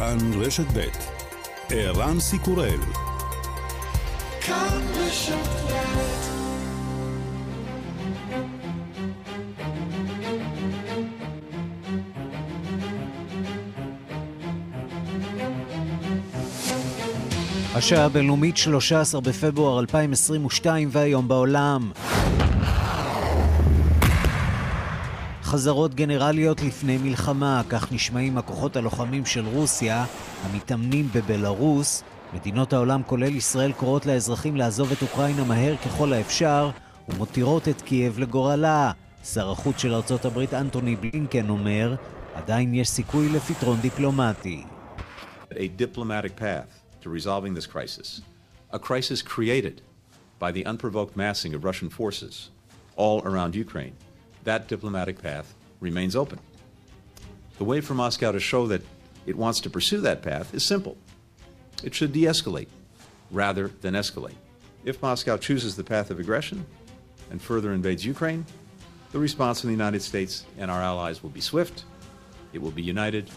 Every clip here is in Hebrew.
כאן רשת ב' ערן סיקורל השעה הבינלאומית 13 בפברואר 2022 והיום בעולם. חזרות גנרליות לפני מלחמה, כך נשמעים הכוחות הלוחמים של רוסיה המתאמנים בבלארוס. מדינות העולם, כולל ישראל, קוראות לאזרחים לעזוב את אוקראינה מהר ככל האפשר ומותירות את קייב לגורלה. שר החוץ של ארצות הברית אנטוני בלינקן אומר, עדיין יש סיכוי לפתרון דיפלומטי. A diplomatic path to resolving this crisis. A crisis created by the unprovoked massing of Russian forces all around Ukraine. That diplomatic path remains open. The way for Moscow to show that it wants to pursue that path is simple. It should de escalate rather than escalate. If Moscow chooses the path of aggression and further invades Ukraine, the response from the United States and our allies will be swift, it will be united,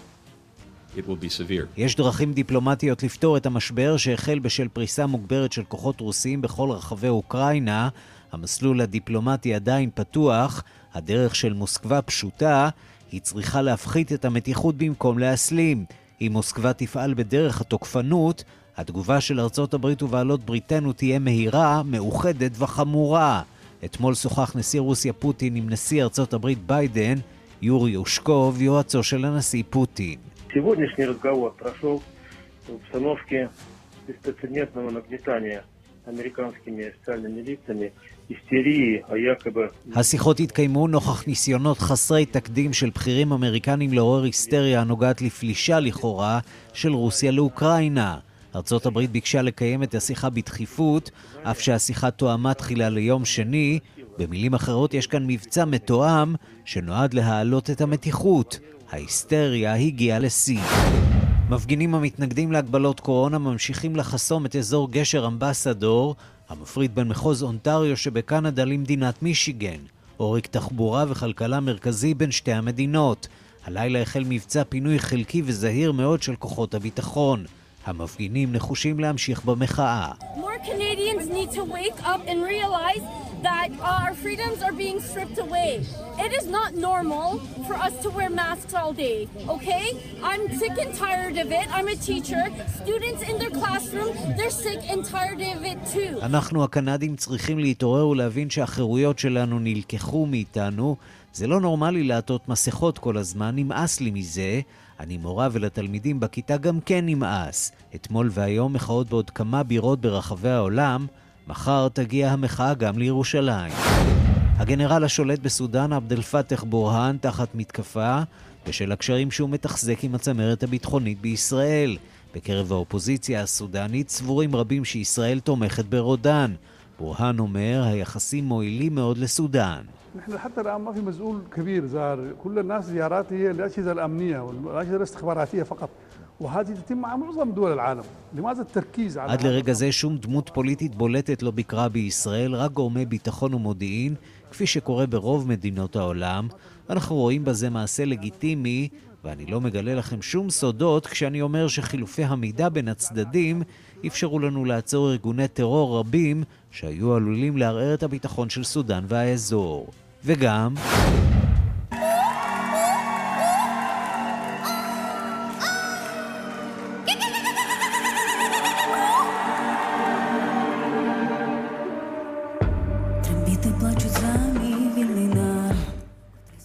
יש דרכים דיפלומטיות לפתור את המשבר שהחל בשל פריסה מוגברת של כוחות רוסיים בכל רחבי אוקראינה. המסלול הדיפלומטי עדיין פתוח, הדרך של מוסקבה פשוטה, היא צריכה להפחית את המתיחות במקום להסלים. אם מוסקבה תפעל בדרך התוקפנות, התגובה של ארצות הברית ובעלות בריתנו תהיה מהירה, מאוחדת וחמורה. אתמול שוחח נשיא רוסיה פוטין עם נשיא ארצות הברית ביידן, יורי אושקוב, יועצו של הנשיא פוטין. Сегодняшний разговор прошел в обстановке беспрецедентного нагнетания американскими официальными лицами השיחות התקיימו נוכח ניסיונות חסרי תקדים של בכירים אמריקנים לעורר היסטריה הנוגעת לפלישה לכאורה של רוסיה לאוקראינה. ארצות הברית ביקשה לקיים את השיחה בדחיפות, אף שהשיחה תואמה תחילה ליום שני. במילים אחרות, יש כאן מבצע מתואם שנועד להעלות את המתיחות. ההיסטריה הגיעה לשיא. מפגינים המתנגדים להגבלות קורונה ממשיכים לחסום את אזור גשר אמבסדור, המפריד בין מחוז אונטריו שבקנדה למדינת מישיגן, עורק תחבורה וכלכלה מרכזי בין שתי המדינות. הלילה החל מבצע פינוי חלקי וזהיר מאוד של כוחות הביטחון. המפגינים נחושים להמשיך במחאה. More Canadians need to wake up and realize that our freedoms are being stripped away. It is not normal for us to wear masks all day, okay? I'm sick and tired of it. I'm a teacher. Students in their classroom, they're sick and tired of it too. אנחנו הקנדים צריכים להתעורר ולהבין שהחירויות שלנו נלקחו מאיתנו. זה לא נורמלי לעטות מסכות כל הזמן, נמאס לי מזה. אני מורה ולתלמידים בכיתה גם כן נמאס. אתמול והיום מחאות בעוד כמה בירות ברחבי העולם, מחר תגיע המחאה גם לירושלים. הגנרל השולט בסודאן, עבד אל-פתח בורהאן, תחת מתקפה בשל הקשרים שהוא מתחזק עם הצמרת הביטחונית בישראל. בקרב האופוזיציה הסודנית סבורים רבים שישראל תומכת ברודן. בורהאן אומר, היחסים מועילים מאוד לסודאן. نحن حتى الان ما في مسؤول كبير زار كل الناس زيارات هي الاجهزه الامنيه والاجهزه الاستخباراتيه فقط עד לרגע זה שום דמות פוליטית בולטת לא ביקרה בישראל, רק גורמי ביטחון ומודיעין, כפי שקורה ברוב מדינות העולם. אנחנו רואים בזה מעשה לגיטימי, ואני לא מגלה לכם שום סודות כשאני אומר שחילופי המידע בין הצדדים אפשרו לנו לעצור ארגוני טרור רבים שהיו עלולים לערער את הביטחון של סודאן והאזור. וגם...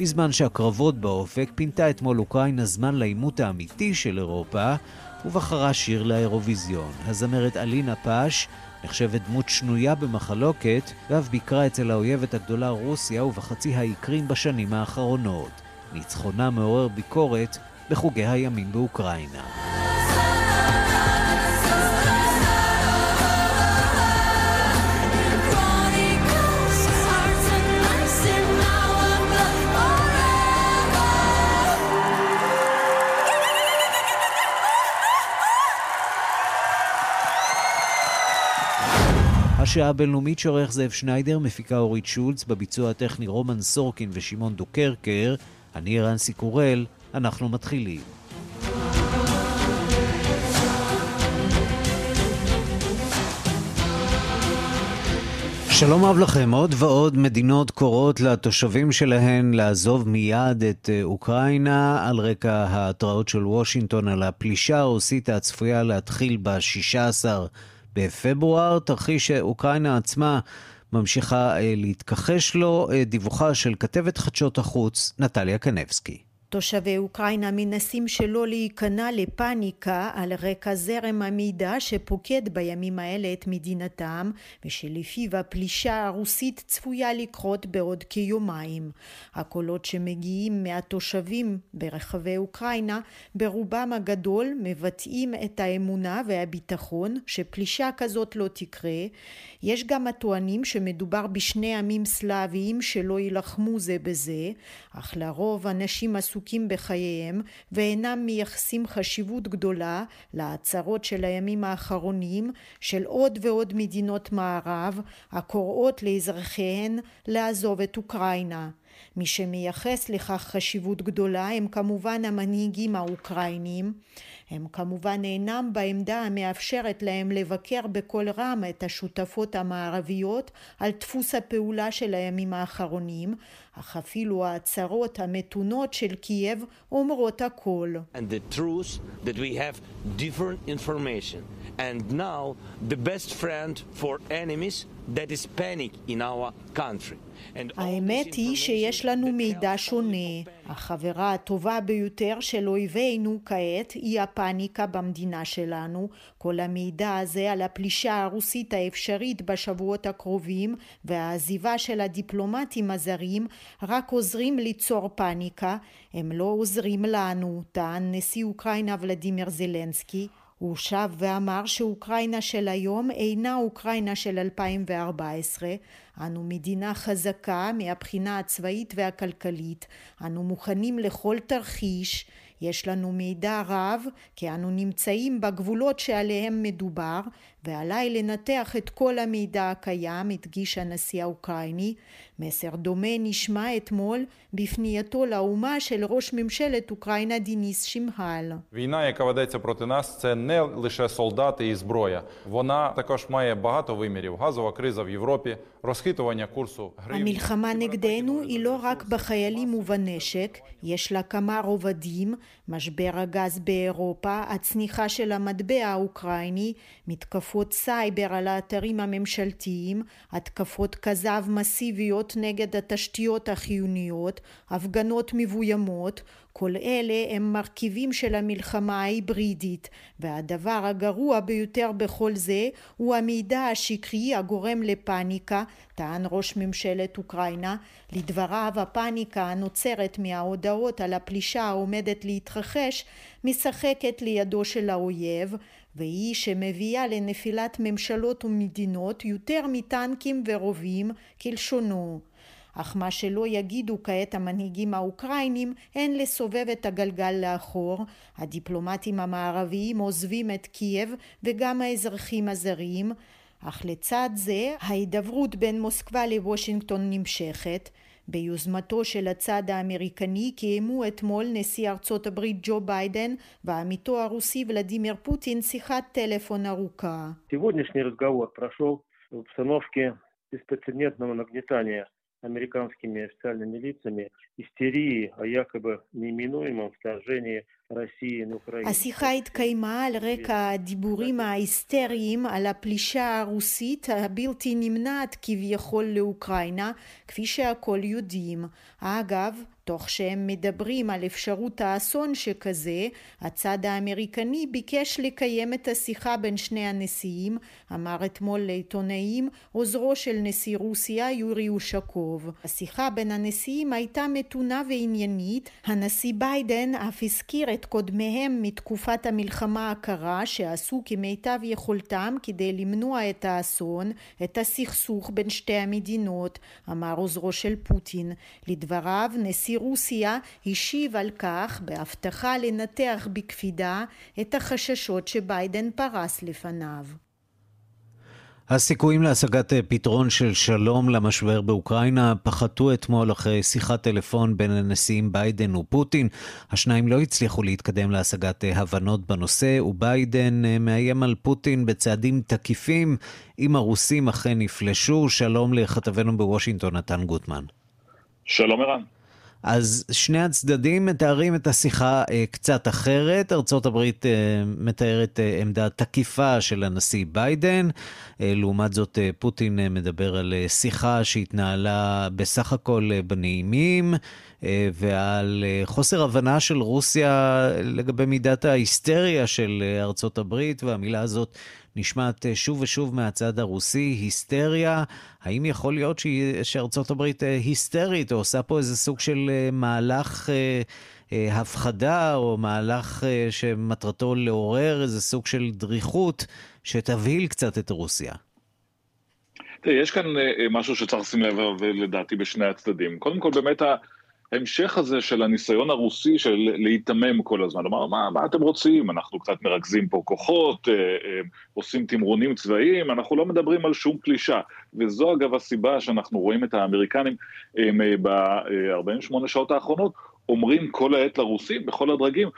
בזמן שהקרבות באופק פינתה אתמול אוקראינה זמן לעימות האמיתי של אירופה ובחרה שיר לאירוויזיון. הזמרת אלינה פאש נחשבת דמות שנויה במחלוקת ואף ביקרה אצל האויבת הגדולה רוסיה ובחצי האי קרים בשנים האחרונות. ניצחונה מעורר ביקורת בחוגי הימין באוקראינה. השעה הבינלאומית שעורך זאב שניידר, מפיקה אורית שולץ, בביצוע הטכני רומן סורקין ושמעון דוקרקר, אני רנסי קורל, אנחנו מתחילים. שלום אהב לכם, עוד ועוד מדינות קוראות לתושבים שלהן לעזוב מיד את אה, אוקראינה על רקע ההתראות של וושינגטון על הפלישה הרוסית הצפויה להתחיל ב-16 בפברואר, תרחיש שאוקראינה עצמה ממשיכה אה, להתכחש לו. אה, דיווחה של כתבת חדשות החוץ, נטליה קנבסקי. תושבי אוקראינה מנסים שלא להיכנע לפאניקה על רקע זרם המידע שפוקד בימים האלה את מדינתם ושלפיו הפלישה הרוסית צפויה לקרות בעוד כיומיים. הקולות שמגיעים מהתושבים ברחבי אוקראינה ברובם הגדול מבטאים את האמונה והביטחון שפלישה כזאת לא תקרה. יש גם הטוענים שמדובר בשני עמים סלאביים שלא יילחמו זה בזה, אך לרוב אנשים עשו עסוקים בחייהם ואינם מייחסים חשיבות גדולה להצהרות של הימים האחרונים של עוד ועוד מדינות מערב הקוראות לאזרחיהן לעזוב את אוקראינה. מי שמייחס לכך חשיבות גדולה הם כמובן המנהיגים האוקראינים. הם כמובן אינם בעמדה המאפשרת להם לבקר בקול רם את השותפות המערביות על דפוס הפעולה של הימים האחרונים, אך אפילו ההצהרות המתונות של קייב אומרות הכל. And the truth that we have different information and now the best friend for enemies that is panic in our country. האמת היא שיש לנו מידע שונה. החברה הטובה ביותר של אויבינו כעת היא הפאניקה במדינה שלנו. כל המידע הזה על הפלישה הרוסית האפשרית בשבועות הקרובים והעזיבה של הדיפלומטים הזרים רק עוזרים ליצור פאניקה, הם לא עוזרים לנו, טען נשיא אוקראינה ולדימיר זלנסקי. הוא שב ואמר שאוקראינה של היום אינה אוקראינה של 2014. אנו מדינה חזקה מהבחינה הצבאית והכלכלית. אנו מוכנים לכל תרחיש. יש לנו מידע רב כי אנו נמצאים בגבולות שעליהם מדובר ועליי לנתח את כל המידע הקיים, הדגיש הנשיא האוקראיני. מסר דומה נשמע אתמול בפנייתו לאומה של ראש ממשלת אוקראינה דיניס שמהל. Війна, яка ведеться проти нас, це не лише солдати і зброя. Вона також має багато вимірів. Газова криза в Європі, розхитування курсу гривні. המלחמה נגדנו היא לא רק בחיילים ובנשק, יש לה כמה רובדים, משבר הגז באירופה, הצניחה של המטבע האוקראיני, מתקפות סייבר על האתרים הממשלתיים, התקפות כזב מסיביות נגד התשתיות החיוניות, הפגנות מבוימות, כל אלה הם מרכיבים של המלחמה ההיברידית, והדבר הגרוע ביותר בכל זה הוא המידע השקרי הגורם לפאניקה, טען ראש ממשלת אוקראינה. לדבריו הפאניקה הנוצרת מההודעות על הפלישה העומדת להתרחש משחקת לידו של האויב, והיא שמביאה לנפילת ממשלות ומדינות יותר מטנקים ורובים כלשונו. אך מה שלא יגידו כעת המנהיגים האוקראינים הן לסובב את הגלגל לאחור. הדיפלומטים המערביים עוזבים את קייב וגם האזרחים הזרים, אך לצד זה ההידברות בין מוסקבה לוושינגטון נמשכת. ביוזמתו של הצד האמריקני קיימו אתמול נשיא ארצות הברית ג'ו ביידן ועמיתו הרוסי ולדימיר פוטין שיחת טלפון ארוכה. Сегодняшний разговор прошел в обстановке беспрецедентного нагнетания американскими официальными лицами истерии о якобы неименуемом вторжении השיחה התקיימה על רקע הדיבורים ההיסטריים על הפלישה הרוסית הבלתי נמנעת כביכול לאוקראינה, כפי שהכל יודעים. אגב, תוך שהם מדברים על אפשרות האסון שכזה, הצד האמריקני ביקש לקיים את השיחה בין שני הנשיאים, אמר אתמול לעיתונאים עוזרו של נשיא רוסיה יורי אושקוב. השיחה בין הנשיאים הייתה מתונה ועניינית, הנשיא ביידן אף הזכיר את קודמיהם מתקופת המלחמה הקרה שעשו כמיטב יכולתם כדי למנוע את האסון, את הסכסוך בין שתי המדינות, אמר עוזרו של פוטין. לדבריו נשיא רוסיה השיב על כך בהבטחה לנתח בקפידה את החששות שביידן פרס לפניו. הסיכויים להשגת אה, פתרון של שלום למשבר באוקראינה פחתו אתמול אחרי שיחת טלפון בין הנשיאים ביידן ופוטין. השניים לא הצליחו להתקדם להשגת אה, הבנות בנושא, וביידן אה, מאיים על פוטין בצעדים תקיפים אם הרוסים אכן יפלשו. שלום לכתבנו בוושינגטון, נתן גוטמן. שלום ערן. אז שני הצדדים מתארים את השיחה אה, קצת אחרת. הברית אה, מתארת אה, עמדה תקיפה של הנשיא ביידן. אה, לעומת זאת, אה, פוטין אה, מדבר על אה, שיחה שהתנהלה בסך הכל אה, בנעימים, אה, ועל אה, חוסר הבנה של רוסיה לגבי מידת ההיסטריה של אה, הברית, והמילה הזאת נשמעת אה, שוב ושוב מהצד הרוסי, היסטריה. האם יכול להיות שארצות הברית אה, היסטרית, או עושה פה איזה סוג של אה, מהלך הפחדה, או מהלך שמטרתו לעורר איזה סוג של דריכות שתבהיל קצת את רוסיה? תראה, יש כאן משהו שצריך לשים לב לדעתי בשני הצדדים. קודם כל, באמת ההמשך הזה של הניסיון הרוסי של להיתמם כל הזמן, לומר, מה, מה אתם רוצים? אנחנו קצת מרכזים פה כוחות, אה, אה, עושים תמרונים צבאיים, אנחנו לא מדברים על שום פלישה. וזו אגב הסיבה שאנחנו רואים את האמריקנים אה, ב-48 שעות האחרונות, אומרים כל העת לרוסים, בכל הדרגים,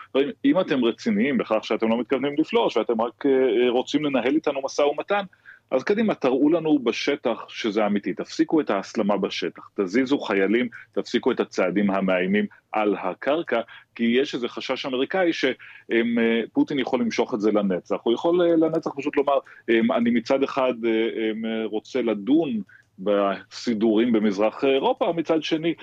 אם אתם רציניים בכך שאתם לא מתכוונים לפלוש ואתם רק רוצים לנהל איתנו משא ומתן, אז קדימה, תראו לנו בשטח שזה אמיתי, תפסיקו את ההסלמה בשטח, תזיזו חיילים, תפסיקו את הצעדים המאיימים על הקרקע, כי יש איזה חשש אמריקאי שפוטין יכול למשוך את זה לנצח. הוא יכול אה, לנצח פשוט לומר, אני מצד אחד אה, רוצה לדון בסידורים במזרח אירופה, מצד שני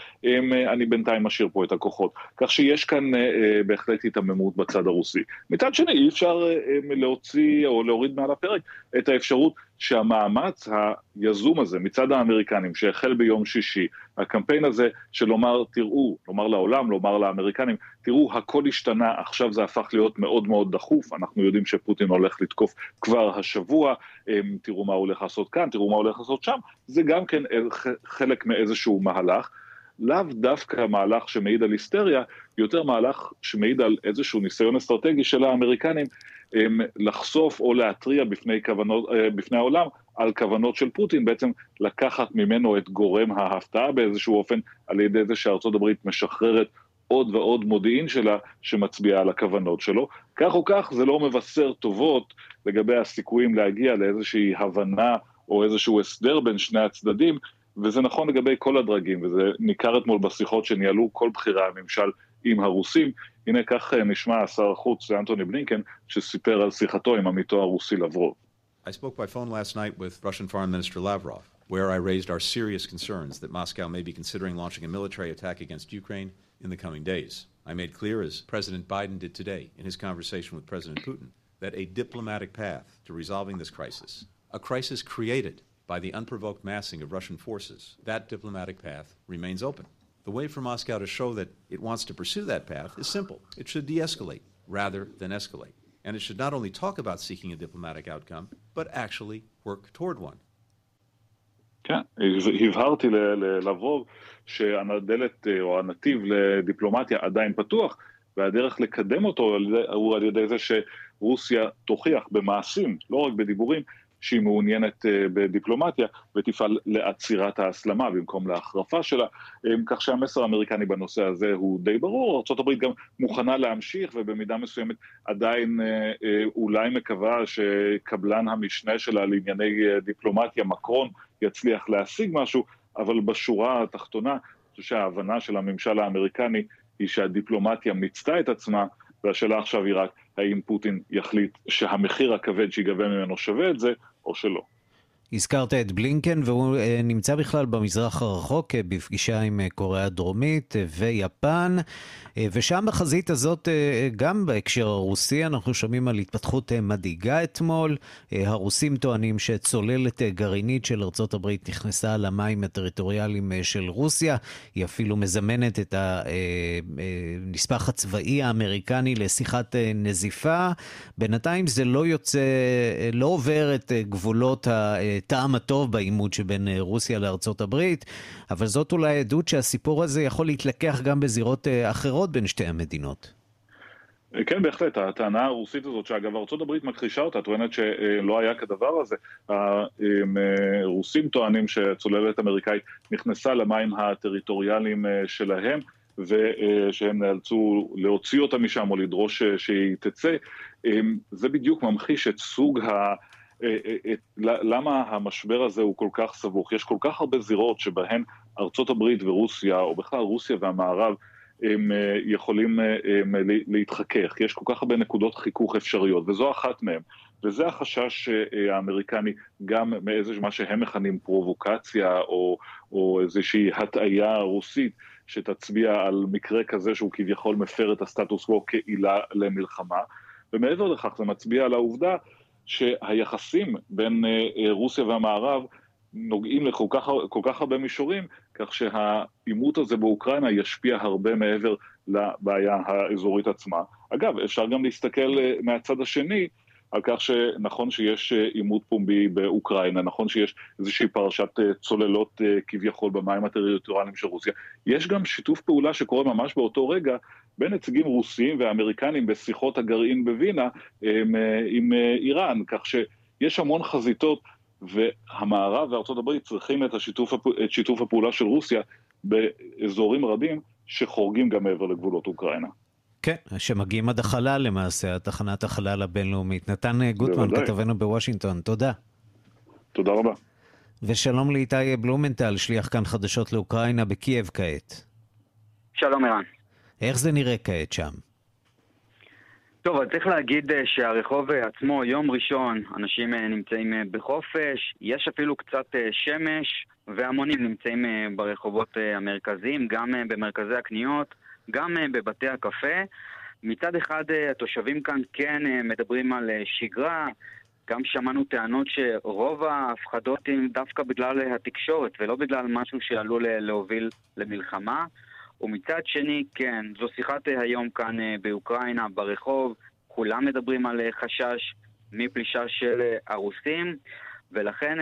אני בינתיים משאיר פה את הכוחות. כך שיש כאן אה, אה, בהחלט היתממות בצד הרוסי. מצד שני אי אפשר אה, להוציא או להוריד מעל הפרק את האפשרות שהמאמץ היזום הזה מצד האמריקנים שהחל ביום שישי, הקמפיין הזה של לומר תראו, לומר לעולם, לומר לאמריקנים, תראו הכל השתנה, עכשיו זה הפך להיות מאוד מאוד דחוף, אנחנו יודעים שפוטין הולך לתקוף כבר השבוע, תראו מה הוא הולך לעשות כאן, תראו מה הוא הולך לעשות שם, זה גם כן חלק מאיזשהו מהלך. לאו דווקא מהלך שמעיד על היסטריה, יותר מהלך שמעיד על איזשהו ניסיון אסטרטגי של האמריקנים לחשוף או להתריע בפני, כוונות, אה, בפני העולם על כוונות של פוטין, בעצם לקחת ממנו את גורם ההפתעה באיזשהו אופן, על ידי זה שארצות הברית משחררת עוד ועוד מודיעין שלה שמצביע על הכוונות שלו. כך או כך זה לא מבשר טובות לגבי הסיכויים להגיע לאיזושהי הבנה או איזשהו הסדר בין שני הצדדים, וזה נכון לגבי כל הדרגים, וזה ניכר אתמול בשיחות שניהלו כל בכירי הממשל עם הרוסים. הנה כך נשמע שר החוץ אנטוני בלינקן, שסיפר על שיחתו עם עמיתו הרוסי לברוב. I spoke by phone last night with Russian Foreign Minister Lavrov, where I raised our serious concerns that Moscow may be considering launching a military attack against Ukraine in the coming days. I made clear, as President Biden did today in his conversation with President Putin, that a diplomatic path to resolving this crisis, a crisis created by the unprovoked massing of Russian forces, that diplomatic path remains open. The way for Moscow to show that it wants to pursue that path is simple. It should de escalate rather than escalate. And it should not only talk about seeking a diplomatic outcome, but actually work toward one. כן, הבהרתי ללברוב שהדלת או הנתיב לדיפלומטיה עדיין פתוח, והדרך לקדם אותו הוא על ידי זה שרוסיה תוכיח במעשים, לא רק בדיבורים, שהיא מעוניינת אה, בדיפלומטיה ותפעל לעצירת ההסלמה במקום להחרפה שלה, אה, כך שהמסר האמריקני בנושא הזה הוא די ברור, ארה"ב גם מוכנה להמשיך ובמידה מסוימת עדיין אה, אולי מקווה שקבלן המשנה שלה לענייני דיפלומטיה, מקרון, יצליח להשיג משהו, אבל בשורה התחתונה, אני חושב שההבנה של הממשל האמריקני היא שהדיפלומטיה מיצתה את עצמה, והשאלה עכשיו היא רק האם פוטין יחליט שהמחיר הכבד שיגבה ממנו שווה את זה, או שלא. הזכרת את בלינקן והוא אה, נמצא בכלל במזרח הרחוק אה, בפגישה עם אה, קוריאה הדרומית ויפן ושם בחזית הזאת גם בהקשר הרוסי אנחנו שומעים על התפתחות מדאיגה אתמול. הרוסים טוענים שצוללת גרעינית של הברית נכנסה למים הטריטוריאליים של רוסיה. היא אפילו מזמנת את הנספח הצבאי האמריקני לשיחת נזיפה. בינתיים זה לא יוצא, לא עובר את גבולות ה... הטעם הטוב בעימות שבין אה, רוסיה לארצות הברית, אבל זאת אולי עדות שהסיפור הזה יכול להתלקח גם בזירות אה, אחרות בין שתי המדינות. כן, בהחלט. הטענה הרוסית הזאת, שאגב ארה"ב מכחישה אותה, טוענת שלא היה כדבר הזה. הרוסים טוענים שצוללת אמריקאית נכנסה למים הטריטוריאליים שלהם, ושהם נאלצו להוציא אותה משם או לדרוש שהיא תצא. זה בדיוק ממחיש את סוג ה... את, למה המשבר הזה הוא כל כך סבוך. יש כל כך הרבה זירות שבהן ארצות הברית ורוסיה, או בכלל רוסיה והמערב, הם אה, יכולים אה, הם, להתחכך. יש כל כך הרבה נקודות חיכוך אפשריות, וזו אחת מהן. וזה החשש אה, האמריקני, גם מאיזה מה שהם מכנים פרובוקציה, או, או איזושהי הטעיה רוסית, שתצביע על מקרה כזה שהוא כביכול מפר את הסטטוס קוו כעילה למלחמה. ומעבר לכך זה מצביע על העובדה שהיחסים בין רוסיה והמערב נוגעים לכל כך, כך הרבה מישורים, כך שהעימות הזה באוקראינה ישפיע הרבה מעבר לבעיה האזורית עצמה. אגב, אפשר גם להסתכל אה, מהצד השני על כך שנכון שיש אה, עימות פומבי באוקראינה, נכון שיש איזושהי פרשת אה, צוללות כביכול במים הטריטוריאליים של רוסיה, יש גם שיתוף פעולה שקורה ממש באותו רגע בין נציגים רוסיים ואמריקנים בשיחות הגרעין בווינה עם, עם איראן, כך שיש המון חזיתות והמערב וארצות הברית צריכים את, השיתוף, את שיתוף הפעולה של רוסיה באזורים רבים שחורגים גם מעבר לגבולות אוקראינה. כן, שמגיעים עד החלל למעשה, תחנת החלל הבינלאומית. נתן גוטמן, כתבנו בוושינגטון, תודה. תודה רבה. ושלום לאיתי בלומנטל, שליח כאן חדשות לאוקראינה בקייב כעת. שלום ערן. איך זה נראה כעת שם? טוב, אז צריך להגיד אה, שהרחוב אה, עצמו, יום ראשון, אנשים אה, נמצאים בחופש, יש אפילו קצת שמש, והמונים נמצאים ברחובות המרכזיים, גם במרכזי הקניות, גם בבתי הקפה. מצד אחד, התושבים כאן כן מדברים על שגרה, גם שמענו טענות שרוב ההפחדות הן דווקא בגלל התקשורת ולא בגלל משהו שעלול להוביל למלחמה. ומצד שני, כן, זו שיחת היום כאן אה, באוקראינה, ברחוב, כולם מדברים על אה, חשש מפלישה של אה, הרוסים, ולכן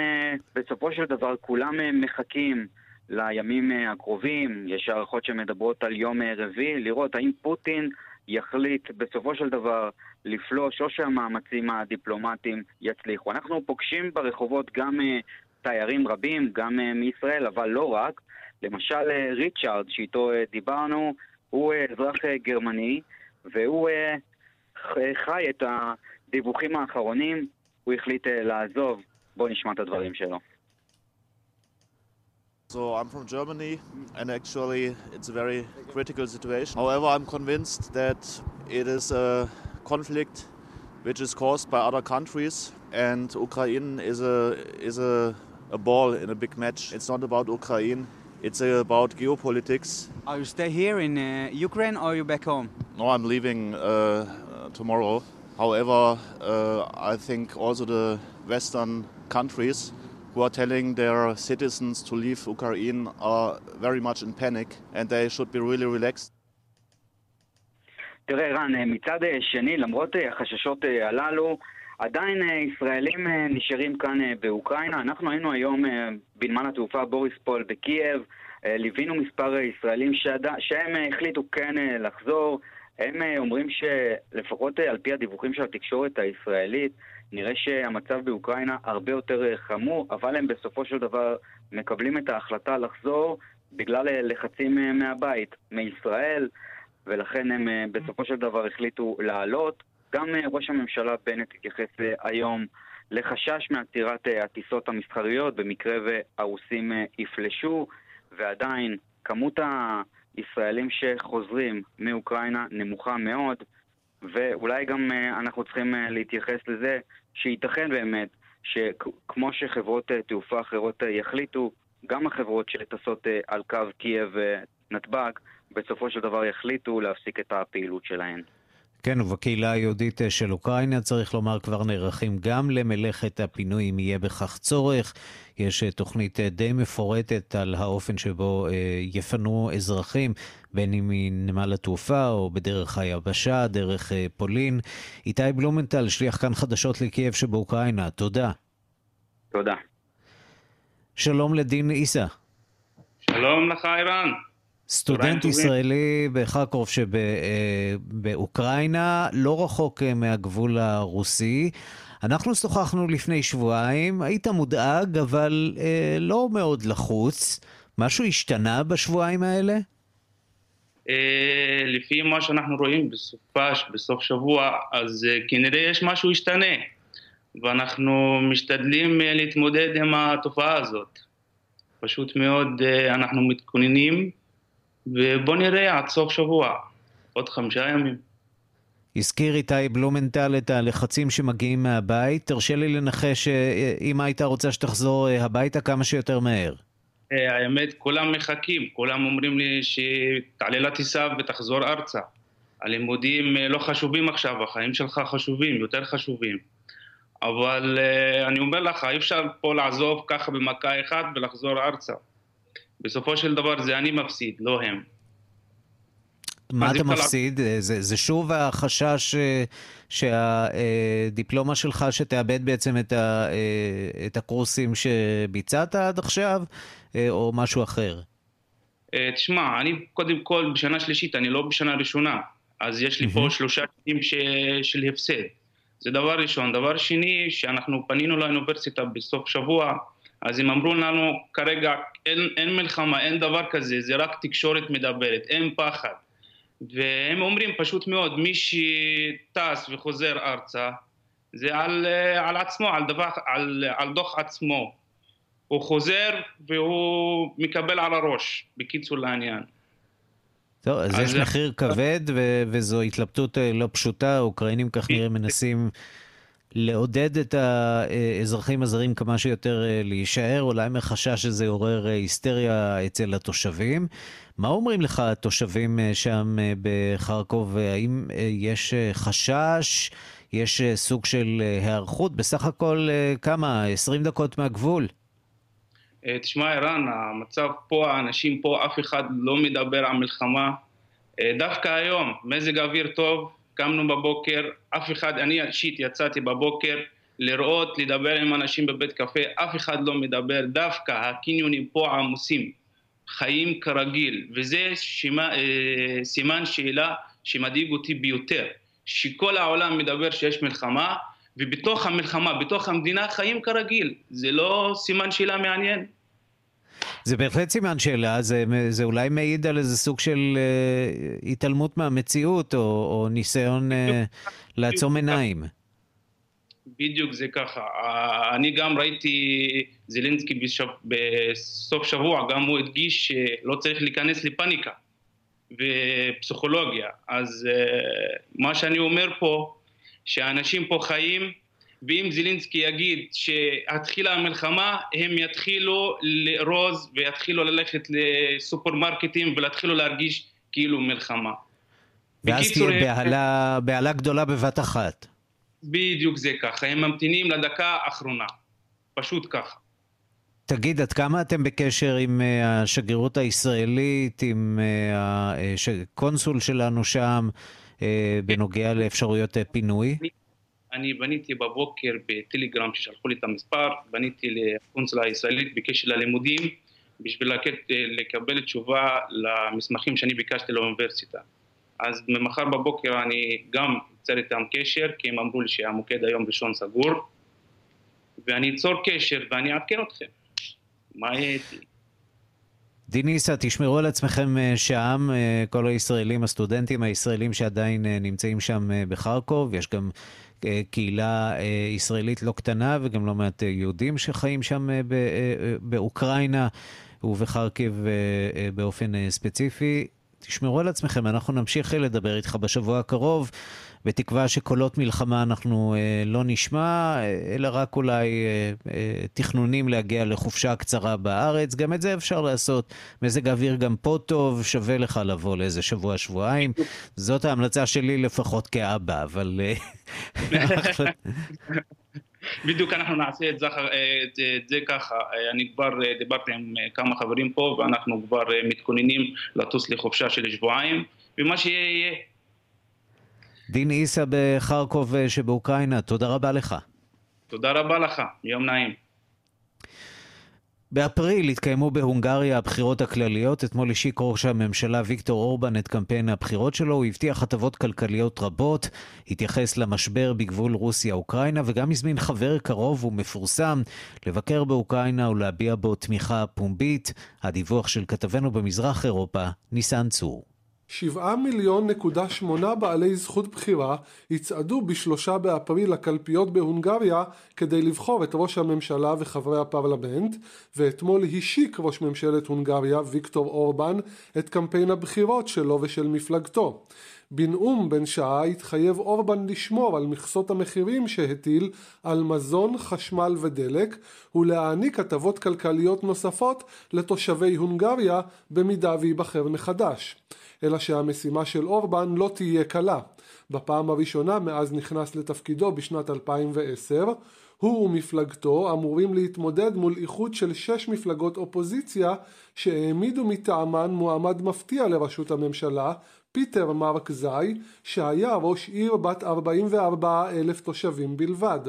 בסופו של דבר כולם מחכים לימים הקרובים, יש הערכות שמדברות על יום רביעי, לראות האם פוטין יחליט בסופו של דבר לפלוש או שהמאמצים הדיפלומטיים יצליחו. אנחנו פוגשים ברחובות גם תיירים רבים, גם מישראל, אבל לא רק. למשל אה, ריצ'ארד, שאיתו אה, דיברנו, הוא אה, אזרח גרמני, והוא חי את הדיווחים האחרונים, הוא החליט לעזוב. בואו נשמע את הדברים שלו. So I'm from Germany, and actually it's a very critical situation. However, I'm convinced that it is a conflict which is caused by other countries, and Ukraine is a is a, a ball in a big match. It's not about Ukraine. It's about geopolitics. Are you stay here in uh, Ukraine or are you back home? No, I'm leaving uh, tomorrow. However, uh, I think also the Western countries who are telling their citizens to leave Ukraine are very much in panic and they should be really relaxed. תראה רן, מצד שני, למרות החששות הללו, עדיין ישראלים נשארים כאן באוקראינה. אנחנו היינו היום בנמל התעופה בוריספול בקייב, ליווינו מספר ישראלים שעד... שהם החליטו כן לחזור. הם אומרים שלפחות על פי הדיווחים של התקשורת הישראלית, נראה שהמצב באוקראינה הרבה יותר חמור, אבל הם בסופו של דבר מקבלים את ההחלטה לחזור בגלל לחצים מהבית, מישראל, ולכן הם בסופו של דבר החליטו לעלות. גם אה, ראש הממשלה בנט התייחס אה, היום לחשש מעצירת אה, הטיסות המסחריות במקרה והרוסים יפלשו, ועדיין כמות הישראלים שחוזרים מאוקראינה נמוכה מאוד, ואולי גם אנחנו צריכים להתייחס לזה שייתכן באמת שכמו שחברות תעופה אחרות יחליטו, גם החברות שטסות על קו קייב ונתב"ג בסופו של דבר יחליטו להפסיק את הפעילות שלהן. כן, ובקהילה היהודית אה, של אוקראינה, צריך לומר, כבר נערכים גם למלאכת הפינוי, אם יהיה בכך צורך. יש אה, תוכנית אה, די מפורטת על האופן שבו יפנו אזרחים, בין אם מנמל התעופה או בדרך היבשה, דרך פולין. איתי בלומנטל, שליח כאן חדשות לקייב שבאוקראינה, תודה. תודה. שלום לדין עיסא. שלום לך, אירן. סטודנט ישראלי בחרקוב שבאוקראינה, לא רחוק מהגבול הרוסי. אנחנו שוחחנו לפני שבועיים, היית מודאג, אבל אה, לא מאוד לחוץ. משהו השתנה בשבועיים האלה? אה, לפי מה שאנחנו רואים בסופש, בסוף שבוע, אז אה, כנראה יש משהו השתנה, ואנחנו משתדלים אה, להתמודד עם התופעה הזאת. פשוט מאוד אה, אנחנו מתכוננים, ובוא נראה עד סוף שבוע, עוד חמישה ימים. הזכיר איתי בלומנטל את הלחצים שמגיעים מהבית. תרשה לי לנחש שאם היית רוצה שתחזור אה, הביתה כמה שיותר מהר. אה, האמת, כולם מחכים, כולם אומרים לי שתעלה לטיסה ותחזור ארצה. הלימודים אה, לא חשובים עכשיו, החיים שלך חשובים, יותר חשובים. אבל אני אומר לך, אי אפשר פה לעזוב ככה במכה אחת ולחזור ארצה. בסופו של דבר זה אני מפסיד, לא הם. מה אתה מפסיד? לה... זה, זה שוב החשש אה, שהדיפלומה שלך שתאבד בעצם את, ה, אה, את הקורסים שביצעת עד עכשיו, אה, או משהו אחר? תשמע, אני קודם כל בשנה שלישית, אני לא בשנה ראשונה, אז יש לי פה שלושה שנים ש... של הפסד. זה דבר ראשון. דבר שני, שאנחנו פנינו לאוניברסיטה בסוף שבוע, אז הם אמרו לנו, כרגע אין, אין מלחמה, אין דבר כזה, זה רק תקשורת מדברת, אין פחד. והם אומרים פשוט מאוד, מי שטס וחוזר ארצה, זה על, אה, על עצמו, על, דבר, על, על דוח עצמו. הוא חוזר והוא מקבל על הראש, בקיצור לעניין. טוב, אז, אז יש מחיר כבד ו- וזו התלבטות אה, לא פשוטה, האוקראינים כך נראה מנסים לעודד את האזרחים הזרים כמה שיותר אה, להישאר, אולי מחשש שזה עורר היסטריה אצל התושבים. מה אומרים לך התושבים אה, שם אה, בחרקוב? האם אה, יש חשש? יש סוג של היערכות? בסך הכל כמה? 20 דקות מהגבול. תשמע, ערן, המצב פה, האנשים פה, אף אחד לא מדבר על מלחמה. דווקא היום, מזג אוויר טוב, קמנו בבוקר, אף אחד, אני אישית יצאתי בבוקר לראות, לדבר עם אנשים בבית קפה, אף אחד לא מדבר, דווקא הקניונים פה עמוסים. חיים כרגיל, וזה שימה, אה, סימן שאלה שמדאיג אותי ביותר, שכל העולם מדבר שיש מלחמה, ובתוך המלחמה, בתוך המדינה, חיים כרגיל. זה לא סימן שאלה מעניין? זה בהחלט סימן שאלה, זה, זה אולי מעיד על איזה סוג של uh, התעלמות מהמציאות, או, או ניסיון uh, לעצום עיניים. בדיוק זה ככה. אני גם ראיתי זלנסקי בשב... בסוף שבוע, גם הוא הדגיש שלא צריך להיכנס לפניקה ופסיכולוגיה. אז אה, מה שאני אומר פה, שאנשים פה חיים, ואם זלינסקי יגיד שהתחילה המלחמה, הם יתחילו לארוז ויתחילו ללכת לסופרמרקטים ולהתחילו להרגיש כאילו מלחמה. ואז תהיה בהלה, בהלה גדולה בבת אחת. בדיוק זה ככה, הם ממתינים לדקה האחרונה, פשוט ככה. תגיד, עד כמה אתם בקשר עם uh, השגרירות הישראלית, עם הקונסול uh, שלנו שם, uh, בנוגע לאפשרויות פינוי? אני, אני פניתי בבוקר בטלגרם ששלחו לי את המספר, פניתי לקונסוליה הישראלית בקשר ללימודים, בשביל לקבל תשובה למסמכים שאני ביקשתי לאוניברסיטה. אז ממחר בבוקר אני גם אצור איתם קשר, כי הם אמרו לי שהמוקד היום ראשון סגור, ואני אצור קשר ואני אעדכן אתכם. מה יהיה איתי? דיניסה, תשמרו על עצמכם אה, שם, אה, כל הישראלים, הסטודנטים הישראלים שעדיין אה, נמצאים שם בחרקוב, יש גם קהילה ישראלית לא קטנה וגם לא מעט יהודים שחיים שם באוקראינה ובחרקב באופן ספציפי. תשמרו על עצמכם, אנחנו נמשיך לדבר איתך בשבוע הקרוב, בתקווה שקולות מלחמה אנחנו אה, לא נשמע, אלא רק אולי אה, אה, תכנונים להגיע לחופשה קצרה בארץ. גם את זה אפשר לעשות. מזג האוויר גם פה טוב, שווה לך לבוא לאיזה שבוע-שבועיים. זאת ההמלצה שלי לפחות כאבא, אבל... בדיוק אנחנו נעשה את זה, את, זה ככה, אני כבר דיברתי עם כמה חברים פה ואנחנו כבר מתכוננים לטוס לחופשה של שבועיים ומה שיהיה יהיה. דין איסה בחרקוב שבאוקראינה, תודה רבה לך. תודה רבה לך, יום נעים. באפריל התקיימו בהונגריה הבחירות הכלליות. אתמול השיק ראש הממשלה ויקטור אורבן את קמפיין הבחירות שלו. הוא הבטיח הטבות כלכליות רבות, התייחס למשבר בגבול רוסיה-אוקראינה וגם הזמין חבר קרוב ומפורסם לבקר באוקראינה ולהביע בו תמיכה פומבית. הדיווח של כתבנו במזרח אירופה, ניסן צור. שבעה מיליון נקודה שמונה בעלי זכות בחירה יצעדו בשלושה באפריל לקלפיות בהונגריה כדי לבחור את ראש הממשלה וחברי הפרלמנט ואתמול השיק ראש ממשלת הונגריה ויקטור אורבן את קמפיין הבחירות שלו ושל מפלגתו. בנאום בן שעה התחייב אורבן לשמור על מכסות המחירים שהטיל על מזון, חשמל ודלק ולהעניק הטבות כלכליות נוספות לתושבי הונגריה במידה וייבחר מחדש. אלא שהמשימה של אורבן לא תהיה קלה. בפעם הראשונה מאז נכנס לתפקידו בשנת 2010, הוא ומפלגתו אמורים להתמודד מול איחוד של שש מפלגות אופוזיציה שהעמידו מטעמן מועמד מפתיע לראשות הממשלה, פיטר מרק זי, שהיה ראש עיר בת 44 אלף תושבים בלבד.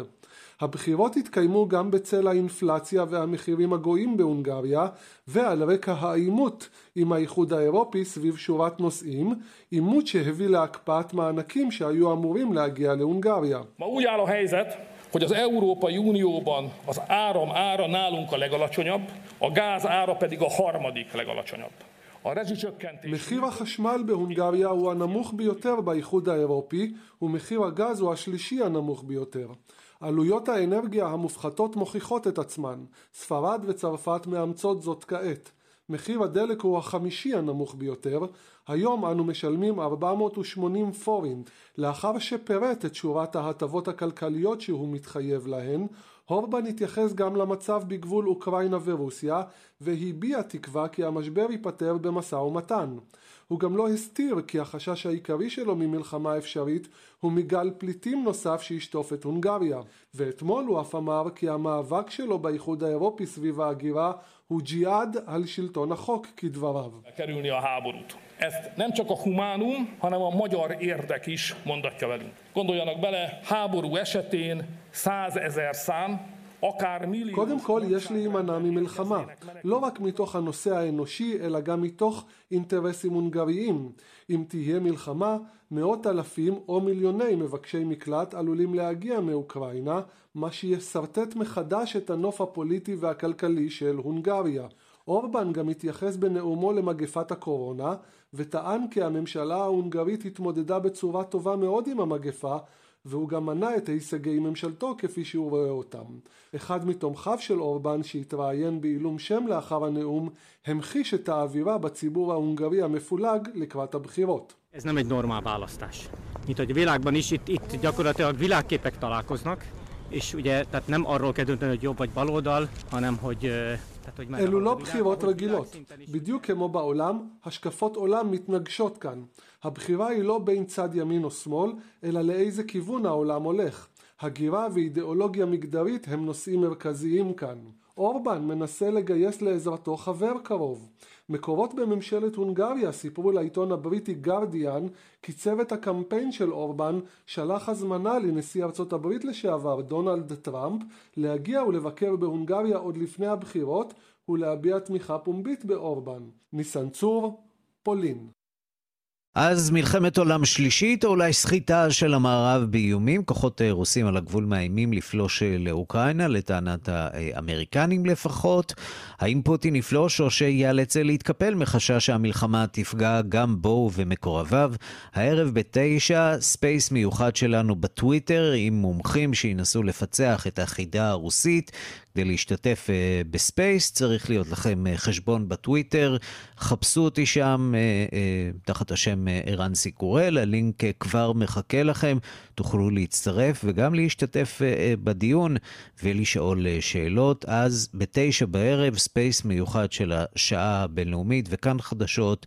הבחירות התקיימו גם בצל האינפלציה והמחירים הגואים בהונגריה ועל רקע העימות עם האיחוד האירופי סביב שורת נושאים, עימות שהביא להקפאת מענקים שהיו אמורים להגיע להונגריה. hogy az Európai Unióban az áram ára nálunk a legalacsonyabb, a gáz ára pedig a harmadik legalacsonyabb. מחיר החשמל בהונגריה הוא הנמוך ביותר באיחוד האירופי ומחיר הגז הוא השלישי הנמוך ביותר. עלויות האנרגיה המופחתות מוכיחות את עצמן, ספרד וצרפת מאמצות זאת כעת. מחיר הדלק הוא החמישי הנמוך ביותר, היום אנו משלמים 480 פורינט, לאחר שפירט את שורת ההטבות הכלכליות שהוא מתחייב להן, הורבן התייחס גם למצב בגבול אוקראינה ורוסיה, והביע תקווה כי המשבר ייפתר במשא ומתן. הוא גם לא הסתיר כי החשש העיקרי שלו ממלחמה אפשרית הוא מגל פליטים נוסף שישטוף את הונגריה, ואתמול הוא אף אמר כי המאבק שלו באיחוד האירופי סביב ההגירה הוא ג'יהאד על שלטון החוק כדבריו. Ezt nem csak a humánum, hanem a magyar érdek is mondatja velünk. Gondoljanak bele, háború esetén százezer szám קודם כל יש להימנע ממלחמה, לא רק מתוך הנושא האנושי, אלא גם מתוך אינטרסים הונגריים. אם תהיה מלחמה, מאות אלפים או מיליוני מבקשי מקלט עלולים להגיע מאוקראינה, מה שישרטט מחדש את הנוף הפוליטי והכלכלי של הונגריה. אורבן גם התייחס בנאומו למגפת הקורונה, וטען כי הממשלה ההונגרית התמודדה בצורה טובה מאוד עם המגפה, והוא גם מנה את הישגי ממשלתו כפי שהוא רואה אותם. אחד מתומכיו של אורבן שהתראיין בעילום שם לאחר הנאום, המחיש את האווירה בציבור ההונגרי המפולג לקראת הבחירות. Ez nem egy normál választás. Mint hogy a világban is itt, itt gyakorlatilag világképek találkoznak, és ugye tehát nem arról kell dönteni, hogy jobb vagy baloldal, hanem hogy אלו לא בחירות רגילות. בדיוק כמו בעולם, השקפות עולם מתנגשות כאן. הבחירה היא לא בין צד ימין או שמאל, אלא לאיזה כיוון העולם הולך. הגירה ואידיאולוגיה מגדרית הם נושאים מרכזיים כאן. אורבן מנסה לגייס לעזרתו חבר קרוב. מקורות בממשלת הונגריה סיפרו לעיתון הבריטי גרדיאן כי צוות הקמפיין של אורבן שלח הזמנה לנשיא ארצות הברית לשעבר דונלד טראמפ להגיע ולבקר בהונגריה עוד לפני הבחירות ולהביע תמיכה פומבית באורבן. ניסן צור, פולין אז מלחמת עולם שלישית, או אולי סחיטה של המערב באיומים. כוחות אה, רוסים על הגבול מאיימים לפלוש אה, לאוקראינה, לטענת האמריקנים לפחות. האם פוטין יפלוש או שייאלץ להתקפל מחשש שהמלחמה תפגע גם בו ובמקורביו? הערב בתשע, space מיוחד שלנו בטוויטר, עם מומחים שינסו לפצח את החידה הרוסית. כדי להשתתף uh, ב space צריך להיות לכם uh, חשבון בטוויטר, חפשו אותי שם uh, uh, תחת השם ערן uh, סיקורל, הלינק uh, כבר מחכה לכם, תוכלו להצטרף וגם להשתתף uh, בדיון ולשאול uh, שאלות. אז בתשע בערב, space מיוחד של השעה הבינלאומית וכאן חדשות.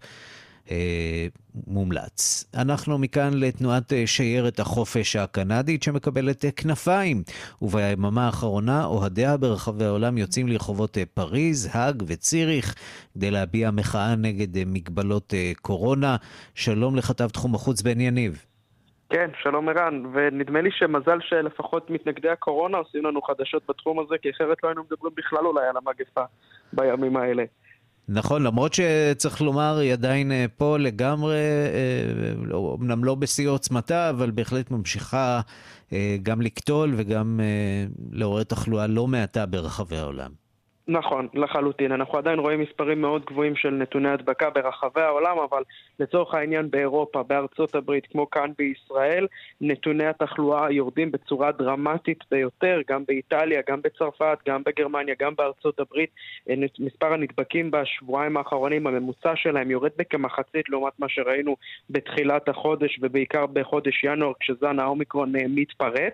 אה, מומלץ. אנחנו מכאן לתנועת אה, שיירת החופש הקנדית שמקבלת אה, כנפיים, וביממה האחרונה אוהדיה ברחבי העולם יוצאים לרחובות פריז, האג וציריך כדי להביע מחאה נגד מגבלות קורונה. שלום לכתב תחום החוץ בן יניב. כן, שלום ערן, ונדמה לי שמזל שלפחות מתנגדי הקורונה עושים לנו חדשות בתחום הזה, כי אחרת לא היינו מדברים בכלל אולי על המגפה בימים האלה. נכון, למרות שצריך לומר, היא עדיין אה, פה לגמרי, אומנם לא בשיא עוצמתה, אבל בהחלט ממשיכה גם לקטול וגם לעורר תחלואה לא מעטה ברחבי העולם. נכון, לחלוטין. אנחנו עדיין רואים מספרים מאוד גבוהים של נתוני הדבקה ברחבי העולם, אבל לצורך העניין באירופה, בארצות הברית, כמו כאן בישראל, נתוני התחלואה יורדים בצורה דרמטית ביותר, גם באיטליה, גם בצרפת, גם בגרמניה, גם בארצות הברית. אה, מספר הנדבקים בשבועיים האחרונים, הממוצע שלהם יורד בכמחצית לעומת מה שראינו בתחילת החודש, ובעיקר בחודש ינואר, כשזן האומיקרון אה, מתפרץ.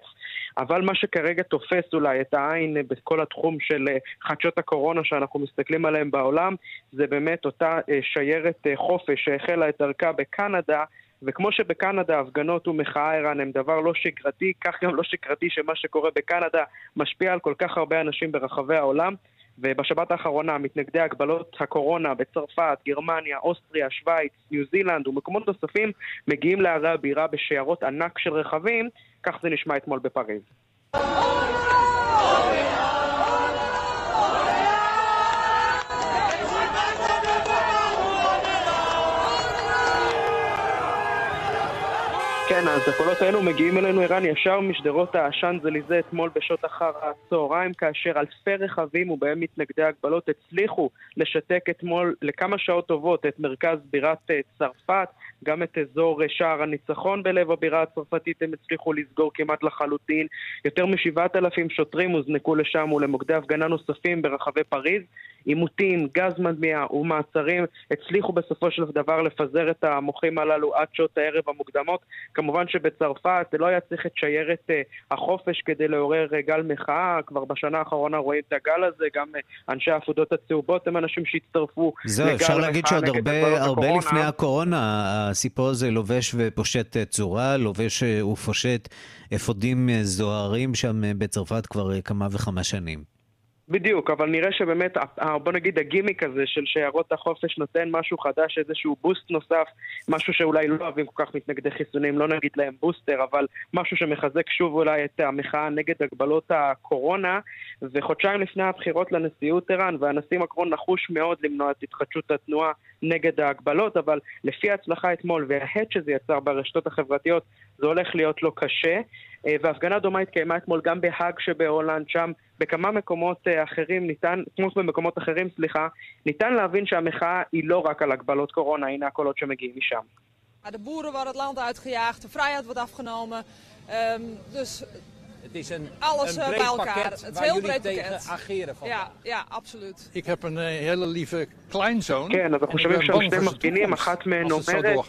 אבל מה שכרגע תופס אולי את העין בכל התחום של אה, חדשות הקורונה שאנחנו מסתכלים עליהם בעולם, זה באמת אותה אה, שיירת אה, חופש שהחלה את דרכה בקנדה. וכמו שבקנדה הפגנות ומחאה ערן הם דבר לא שגרתי, כך גם לא שגרתי שמה שקורה בקנדה משפיע על כל כך הרבה אנשים ברחבי העולם. ובשבת האחרונה מתנגדי הגבלות הקורונה בצרפת, גרמניה, אוסטריה, שווייץ, ניו זילנד ומקומות נוספים מגיעים לערי הבירה בשיירות ענק של רכבים, כך זה נשמע אתמול בפריז. כן, אז הקולות האלו מגיעים אלינו, ערן, ישר משדרות העשן זליזה אתמול בשעות אחר הצהריים, כאשר אלפי רכבים ובהם מתנגדי הגבלות הצליחו לשתק אתמול לכמה שעות טובות את מרכז בירת אה, צרפת, גם את אזור אה, שער הניצחון בלב הבירה הצרפתית הם הצליחו לסגור כמעט לחלוטין. יותר משבעת אלפים שוטרים הוזנקו לשם ולמוקדי הפגנה נוספים ברחבי פריז. עימותים, גז מדמיע ומעצרים הצליחו בסופו של דבר לפזר את המוחים הללו עד שעות הערב המוקדמות. כמובן שבצרפת לא היה צריך את שיירת uh, החופש כדי לעורר uh, גל מחאה, כבר בשנה האחרונה רואים את הגל הזה, גם uh, אנשי העפודות הצהובות הם אנשים שהצטרפו זהו, אפשר להגיד שעוד הרבה, הרבה לפני הקורונה הסיפור הזה לובש ופושט צורה, לובש ופושט אפודים זוהרים שם בצרפת כבר כמה וכמה שנים. בדיוק, אבל נראה שבאמת, בוא נגיד הגימיק הזה של שיירות החופש נותן משהו חדש, איזשהו בוסט נוסף, משהו שאולי לא אוהבים כל כך מתנגדי חיסונים, לא נגיד להם בוסטר, אבל משהו שמחזק שוב אולי את המחאה נגד הגבלות הקורונה, וחודשיים לפני הבחירות לנשיאות ערן, והנשיא מקרון נחוש מאוד למנוע את התחדשות התנועה נגד ההגבלות, אבל לפי ההצלחה אתמול וההד שזה יצר ברשתות החברתיות, זה הולך להיות לו קשה. אה, והפגנה דומה התקיימה אתמול גם בהאג שבהולנד, שם בכמה מקומות אה, אחרים ניתן, כמו במקומות אחרים, סליחה, ניתן להבין שהמחאה היא לא רק על הגבלות קורונה, הנה הקולות שמגיעים משם. De boeren worden het land uitgejaagd, de vrijheid wordt afgenomen. Um, dus is een, Alles een eh, breed bij elkaar. pakket Het heel jullie breed tegen pakket. ageren van. Ja, ja, absoluut. Ik heb een uh, hele lieve kleinzoon. כן, אז אנחנו שומעים שם שתי מפגינים, אחת מהן אומרת,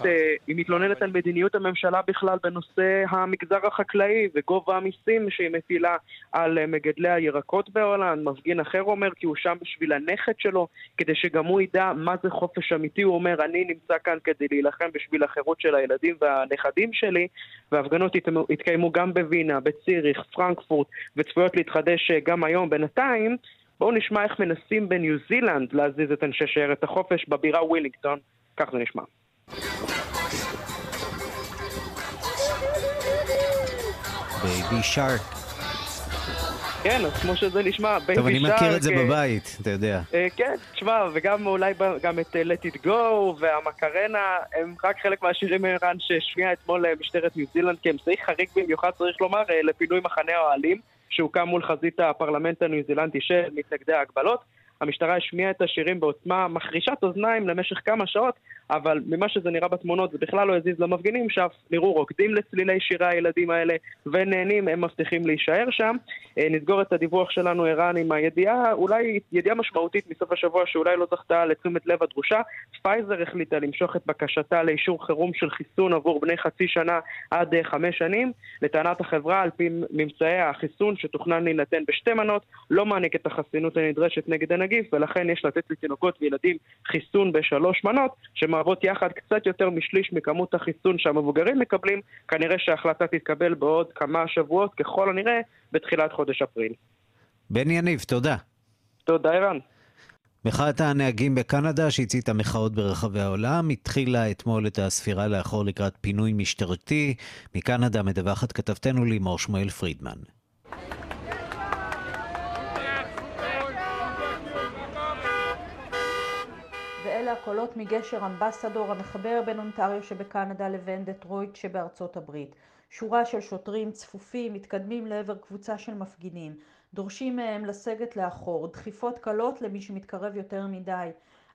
היא מתלוננת על מדיניות הממשלה בכלל בנושא המגזר החקלאי וגובה המיסים שהיא מטילה על מגדלי הירקות בהולנד. מפגין אחר אומר כי הוא שם בשביל הנכד שלו, כדי שגם הוא ידע מה זה חופש אמיתי. הוא אומר, אני נמצא כאן כדי להילחם בשביל החירות של הילדים והנכדים שלי, וההפגנות התקיימו גם בווינה, בציריך, פרנקפורט, וצפויות להתחדש גם היום. בינתיים, בואו נשמע איך מנסים בניו זילנד להזיז את אנשי שיירת החופש בבירה ווילינגטון. כך זה נשמע. Baby Shark. כן, אז כמו שזה נשמע, Baby Shark... טוב, אני מכיר את זה בבית, אתה יודע. כן, תשמע, וגם אולי גם את Let It Go והמקרנה, הם רק חלק מהשירים ערן שהשמיע אתמול משטרת ניו זילנד כאמצעי חריג במיוחד, צריך לומר, לפינוי מחנה האוהלים. שהוקם מול חזית הפרלמנט הניו זילנדי של מתנגדי ההגבלות. המשטרה השמיעה את השירים בעוצמה מחרישת אוזניים למשך כמה שעות, אבל ממה שזה נראה בתמונות זה בכלל לא הזיז למפגינים, שאף נראו רוקדים לצלילי שירי הילדים האלה ונהנים, הם מבטיחים להישאר שם. נסגור את הדיווח שלנו, ערן, עם הידיעה, אולי ידיעה משמעותית מסוף השבוע שאולי לא זכתה לתשומת לב הדרושה. פייזר החליטה למשוך את בקשתה לאישור חירום של חיסון עבור בני חצי שנה עד חמש שנים. לטענת החברה, על פי ממצאי החיסון שתוכנן להינתן בשתי מנות, לא מעניק את החסינות הנדרשת נגד הנגיף, ולכן יש לתת לתינוקות וילדים חיסון בשלוש מנות, שמהוות יחד קצת יותר משליש מכמות החיסון שהמבוגרים מקבלים. כנראה שההחלטה תתקבל בעוד כמה שבועות, ככל הנראה, בתחילת חודש אפריל. בן יניב, תודה. תודה, ערן. מחאת הנהגים בקנדה, שהציתה מחאות ברחבי העולם, התחילה אתמול את הספירה לאחור לקראת פינוי משטרתי. מקנדה מדווחת כתבתנו לימור שמואל פרידמן. הקולות מגשר אמבסדור המחבר בין אונטריו שבקנדה לבין דטרויט שבארצות הברית. שורה של שוטרים צפופים מתקדמים לעבר קבוצה של מפגינים. דורשים מהם לסגת לאחור, דחיפות קלות למי שמתקרב יותר מדי.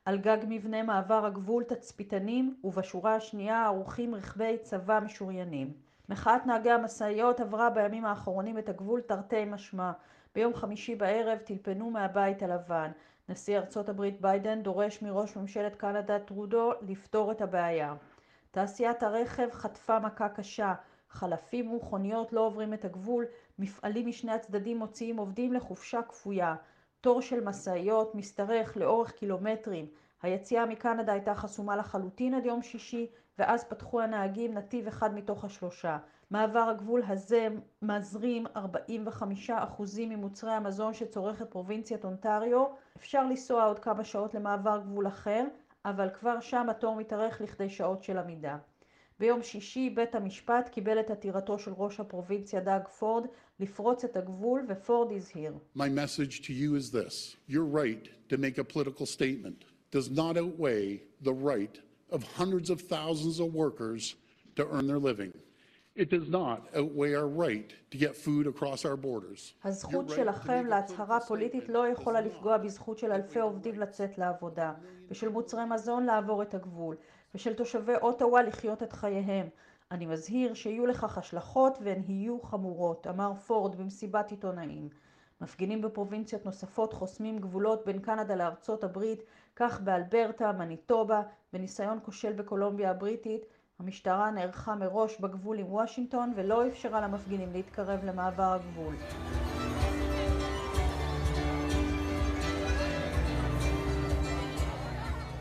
על גג מבנה מעבר הגבול תצפיתנים, ובשורה השנייה ערוכים רכבי צבא משוריינים. מחאת נהגי המשאיות עברה בימים האחרונים את הגבול תרתי משמע. ביום חמישי בערב טלפנו מהבית הלבן. נשיא ארצות הברית ביידן דורש מראש ממשלת קנדה טרודו לפתור את הבעיה. תעשיית הרכב חטפה מכה קשה. חלפים ומכוניות לא עוברים את הגבול, מפעלים משני הצדדים מוציאים עובדים לחופשה כפויה. תור של משאיות משתרך לאורך קילומטרים. היציאה מקנדה הייתה חסומה לחלוטין עד יום שישי, ואז פתחו הנהגים נתיב אחד מתוך השלושה. מעבר הגבול הזה מזרים 45% ממוצרי המזון שצורכת פרובינציית אונטריו. אפשר לנסוע עוד כמה שעות למעבר גבול אחר, אבל כבר שם התור מתארך לכדי שעות של עמידה. ביום שישי בית המשפט קיבל את עתירתו של ראש הפרובינציה דאג פורד לפרוץ את הגבול ופורד הזהיר. My message to you is this. Your right to make a political statement does not outweigh the right of hundreds of thousands of workers to earn their living. It does not outweigh our right to get food across our borders. הזכות שלכם להצהרה פוליטית לא יכולה לפגוע בזכות של אלפי עובדים לצאת לעבודה, ושל מוצרי מזון לעבור את הגבול, ושל תושבי אוטווה לחיות את חייהם. אני מזהיר שיהיו לכך השלכות והן יהיו חמורות, אמר פורד במסיבת עיתונאים. מפגינים בפרובינציות נוספות חוסמים גבולות בין קנדה לארצות הברית, כך באלברטה, מניטובה, בניסיון כושל בקולומביה הבריטית. המשטרה נערכה מראש בגבול עם וושינגטון ולא אפשרה למפגינים להתקרב למעבר הגבול.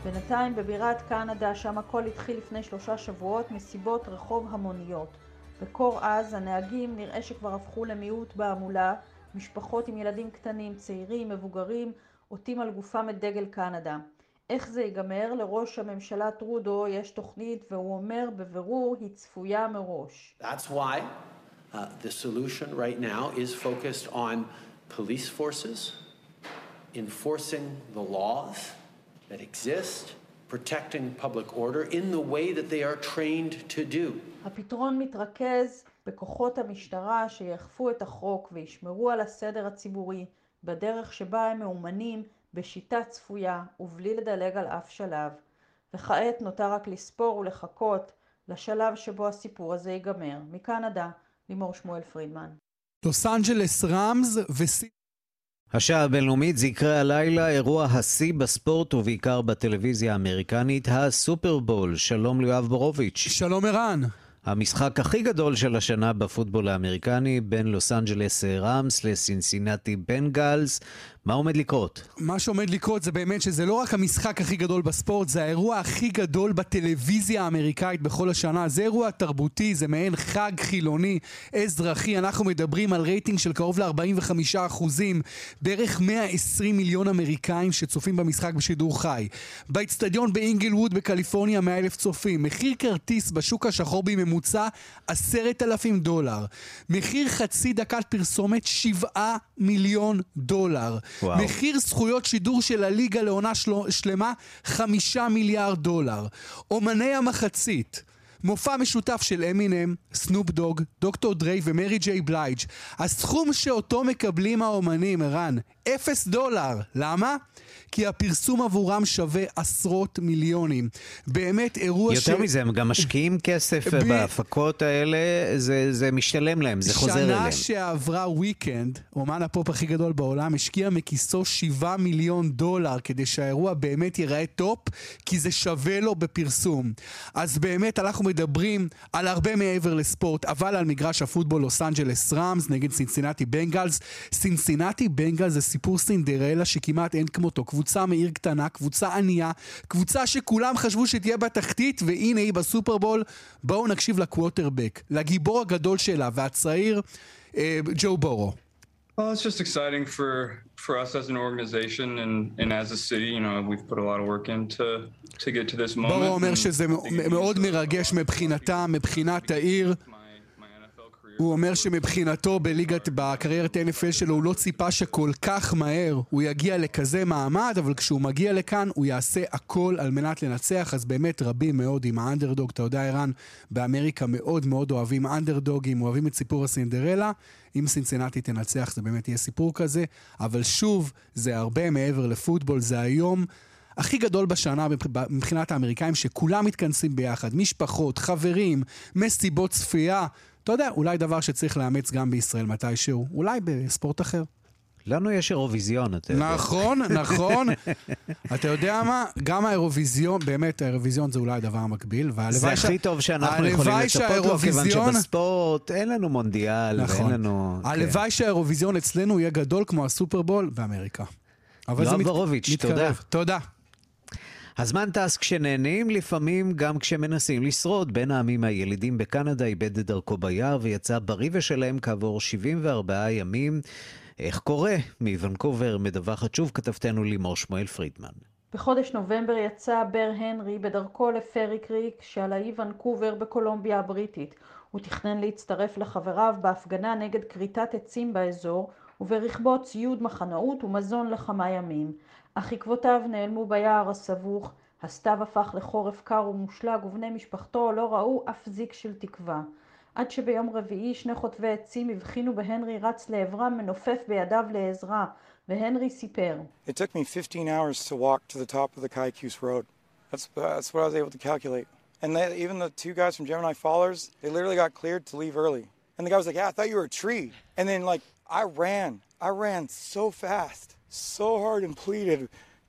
בינתיים בבירת קנדה, שם הכל התחיל לפני שלושה שבועות, מסיבות רחוב המוניות. בקור עז הנהגים נראה שכבר הפכו למיעוט בהמולה, משפחות עם ילדים קטנים, צעירים, מבוגרים, עוטים על גופם את דגל קנדה. איך זה ייגמר? לראש הממשלה טרודו יש תוכנית והוא אומר בבירור היא צפויה מראש. That's why uh, the solution right now is focused on police forces, enforcing the laws that exist, protecting public order in the way that they are trained to do. הפתרון מתרכז בכוחות המשטרה שיאכפו את החוק וישמרו על הסדר הציבורי בדרך שבה הם מאומנים בשיטה צפויה ובלי לדלג על אף שלב. וכעת נותר רק לספור ולחכות לשלב שבו הסיפור הזה ייגמר. מקנדה, לימור שמואל פרידמן. לוס אנג'לס ראמס וסי... השעה הבינלאומית זקרי הלילה, אירוע השיא בספורט ובעיקר בטלוויזיה האמריקנית, הסופרבול. שלום ליואב בורוביץ'. שלום ערן. המשחק הכי גדול של השנה בפוטבול האמריקני בין לוס אנג'לס ראמס לסינסינטי בנגלס. מה עומד לקרות? מה שעומד לקרות זה באמת שזה לא רק המשחק הכי גדול בספורט, זה האירוע הכי גדול בטלוויזיה האמריקאית בכל השנה. זה אירוע תרבותי, זה מעין חג חילוני, אזרחי. אנחנו מדברים על רייטינג של קרוב ל-45 אחוזים, בערך 120 מיליון אמריקאים שצופים במשחק בשידור חי. באצטדיון באינגלווד בקליפורניה 100 אלף צופים. מחיר כרטיס בשוק השחור בממוצע 10,000 דולר. מחיר חצי דקת פרסומת 7 מיליון דולר. וואו. מחיר זכויות שידור של הליגה לעונה של... שלמה, חמישה מיליארד דולר. אומני המחצית. מופע משותף של אמינם, סנופ דוג, דוקטור דריי ומרי ג'יי בלייג'. הסכום שאותו מקבלים האומנים, ערן, אפס דולר. למה? כי הפרסום עבורם שווה עשרות מיליונים. באמת אירוע יותר ש... יותר מזה, הם גם משקיעים כסף ב... בהפקות האלה, זה, זה משתלם להם, זה חוזר אליהם. שנה שעברה וויקנד, אומן הפופ הכי גדול בעולם, השקיע מכיסו 7 מיליון דולר כדי שהאירוע באמת ייראה טופ, כי זה שווה לו בפרסום. אז באמת אנחנו מדברים על הרבה מעבר לספורט, אבל על מגרש הפוטבול לוס אנג'לס ראמס נגד סינסינטי בנגלס. סינסינטי בנגלס זה סיפור סינדרלה שכמעט אין כמותו. קבוצה מעיר קטנה, קבוצה ענייה, קבוצה שכולם חשבו שתהיה בתחתית, והנה היא בסופרבול. בואו נקשיב לקווטרבק, לגיבור הגדול שלה והצעיר, אה, ג'ו בורו. Well, it's just exciting for for us as an organization and, and as a city. You know, we've put a lot of work in to, get to this moment. בורו אומר שזה מאוד מרגש מבחינתם, מבחינת העיר. הוא אומר שמבחינתו בליגת, בקריירת NFL שלו הוא לא ציפה שכל כך מהר הוא יגיע לכזה מעמד, אבל כשהוא מגיע לכאן הוא יעשה הכל על מנת לנצח, אז באמת רבים מאוד עם האנדרדוג. אתה יודע, ערן, באמריקה מאוד מאוד אוהבים אנדרדוגים, אוהבים את סיפור הסינדרלה. אם סינסנטי תנצח זה באמת יהיה סיפור כזה, אבל שוב, זה הרבה מעבר לפוטבול, זה היום... הכי גדול בשנה מבחינת האמריקאים, שכולם מתכנסים ביחד, משפחות, חברים, מסיבות צפייה. אתה יודע, אולי דבר שצריך לאמץ גם בישראל מתישהו, אולי בספורט אחר. לנו יש אירוויזיון, אתה יודע. נכון, נכון. אתה יודע מה? גם האירוויזיון, באמת, האירוויזיון זה אולי הדבר המקביל. זה הכי טוב שאנחנו יכולים לצפות לו, כיוון שבספורט אין לנו מונדיאל, נכון. ואין לנו... הלוואי כן. שהאירוויזיון אצלנו יהיה גדול כמו הסופרבול באמריקה. אבל זה מת... תודה. תודה. הזמן טס כשנהנים, לפעמים גם כשמנסים לשרוד. בין העמים הילידים בקנדה איבד את דרכו ביער ויצא בריא ושלם כעבור 74 ימים. איך קורה? מוונקובר מדווחת שוב כתבתנו לימור שמואל פרידמן. בחודש נובמבר יצא בר הנרי בדרכו לפרי קריק שעל האי ונקובר בקולומביה הבריטית. הוא תכנן להצטרף לחבריו בהפגנה נגד כריתת עצים באזור וברכבו ציוד מחנאות ומזון לכמה ימים. אך עקבותיו נעלמו ביער הסבוך, הסתיו הפך לחורף קר ומושלג ובני משפחתו לא ראו אף זיק של תקווה. עד שביום רביעי שני חוטבי עצים הבחינו בהנרי רץ לעברם מנופף בידיו לעזרה, והנרי סיפר. It took me 15 hours to walk to the top of the Kaikus Road. That's, that's what I was able to calculate. And they, even the two guys from Gemini Fallers, they literally got cleared to leave early. And the guy was like, yeah, I thought you were a tree. And then like, I ran. I ran so fast, so hard and pleaded,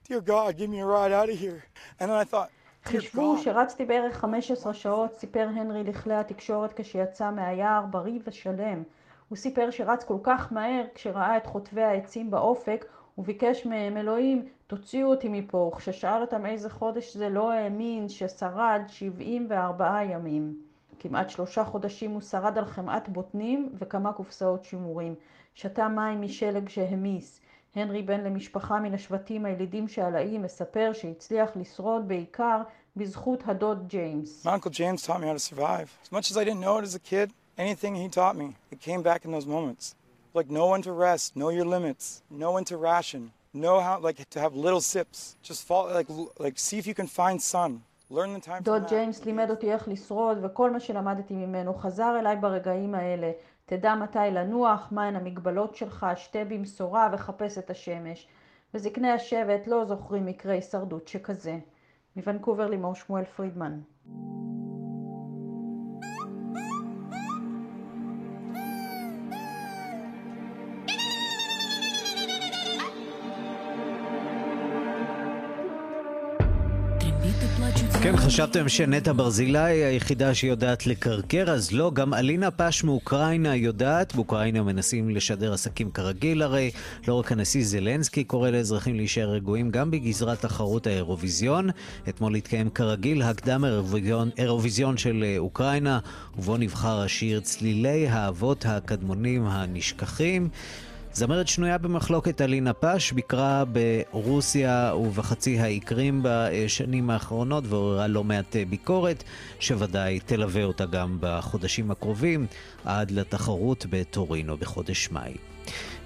dear God, give me a ride out of here. And then I thought, חישבו שרצתי בערך 15 שעות, סיפר הנרי לכלי התקשורת כשיצא מהיער בריא ושלם. הוא סיפר שרץ כל כך מהר כשראה את חוטבי העצים באופק, וביקש מהם, אלוהים, תוציאו אותי מפה. וכששאל אותם איזה חודש זה לא האמין ששרד 74 ימים. כמעט שלושה חודשים הוא שרד על חמאת בוטנים וכמה קופסאות שימורים. שתה מים משלג שהמיס. הנרי בן למשפחה מן השבטים הילידים שעל האי מספר שהצליח לשרוד בעיקר בזכות הדוד ג'יימס. My uncle James taught me how to survive. As much as I didn't know it as a kid, anything he taught me, it came back in those moments. Like know when to rest, know your limits, know when to ration, know how like to have little sips. Just fall like like see if you can find sun. Learn the time דוד ג'יימס לימד אותי איך לשרוד, וכל מה שלמדתי ממנו חזר אליי ברגעים האלה. תדע מתי לנוח, מהן המגבלות שלך, שתה במשורה וחפש את השמש. וזקני השבט לא זוכרים מקרה הישרדות שכזה. מוונקובר לימור שמואל פרידמן. כן, חשבתם שנטע ברזילי היא היחידה שיודעת לקרקר, אז לא, גם אלינה פש מאוקראינה יודעת. באוקראינה מנסים לשדר עסקים כרגיל הרי. לא רק הנשיא זלנסקי קורא לאזרחים להישאר רגועים, גם בגזרת תחרות האירוויזיון. אתמול התקיים כרגיל הקדם אירוויזיון, אירוויזיון של אוקראינה, ובו נבחר השיר צלילי האבות הקדמונים הנשכחים. זמרת שנויה במחלוקת אלינה פש ביקרה ברוסיה ובחצי האי קרים בשנים האחרונות ועוררה לא מעט ביקורת שוודאי תלווה אותה גם בחודשים הקרובים עד לתחרות בטורינו בחודש מאי.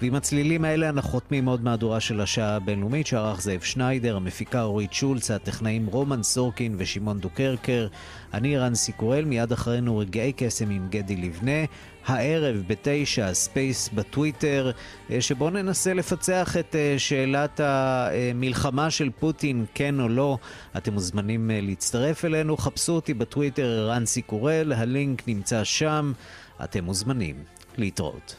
ועם הצלילים האלה אנחנו חותמים עוד מהדורה של השעה הבינלאומית שערך זאב שניידר, המפיקה אורית שולץ, הטכנאים רומן סורקין ושמעון דוקרקר. אני ערן סיקורל, מיד אחרינו רגעי קסם עם גדי לבנה. הערב בתשע, Space בטוויטר, שבו ננסה לפצח את שאלת המלחמה של פוטין, כן או לא. אתם מוזמנים להצטרף אלינו, חפשו אותי בטוויטר רנסי קורל, הלינק נמצא שם, אתם מוזמנים להתראות.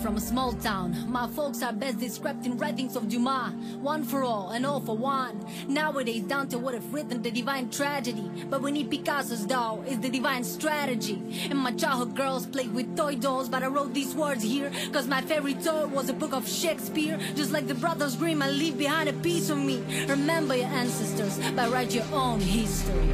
From a small town. My folks are best described in writings of Dumas. One for all and all for one. Nowadays, Dante would have written the divine tragedy. But we need Picasso's doll, is the divine strategy. And my childhood girls played with toy dolls, but I wrote these words here. Cause my favorite tale was a book of Shakespeare. Just like the Brothers Grimm, I leave behind a piece of me. Remember your ancestors, but write your own history.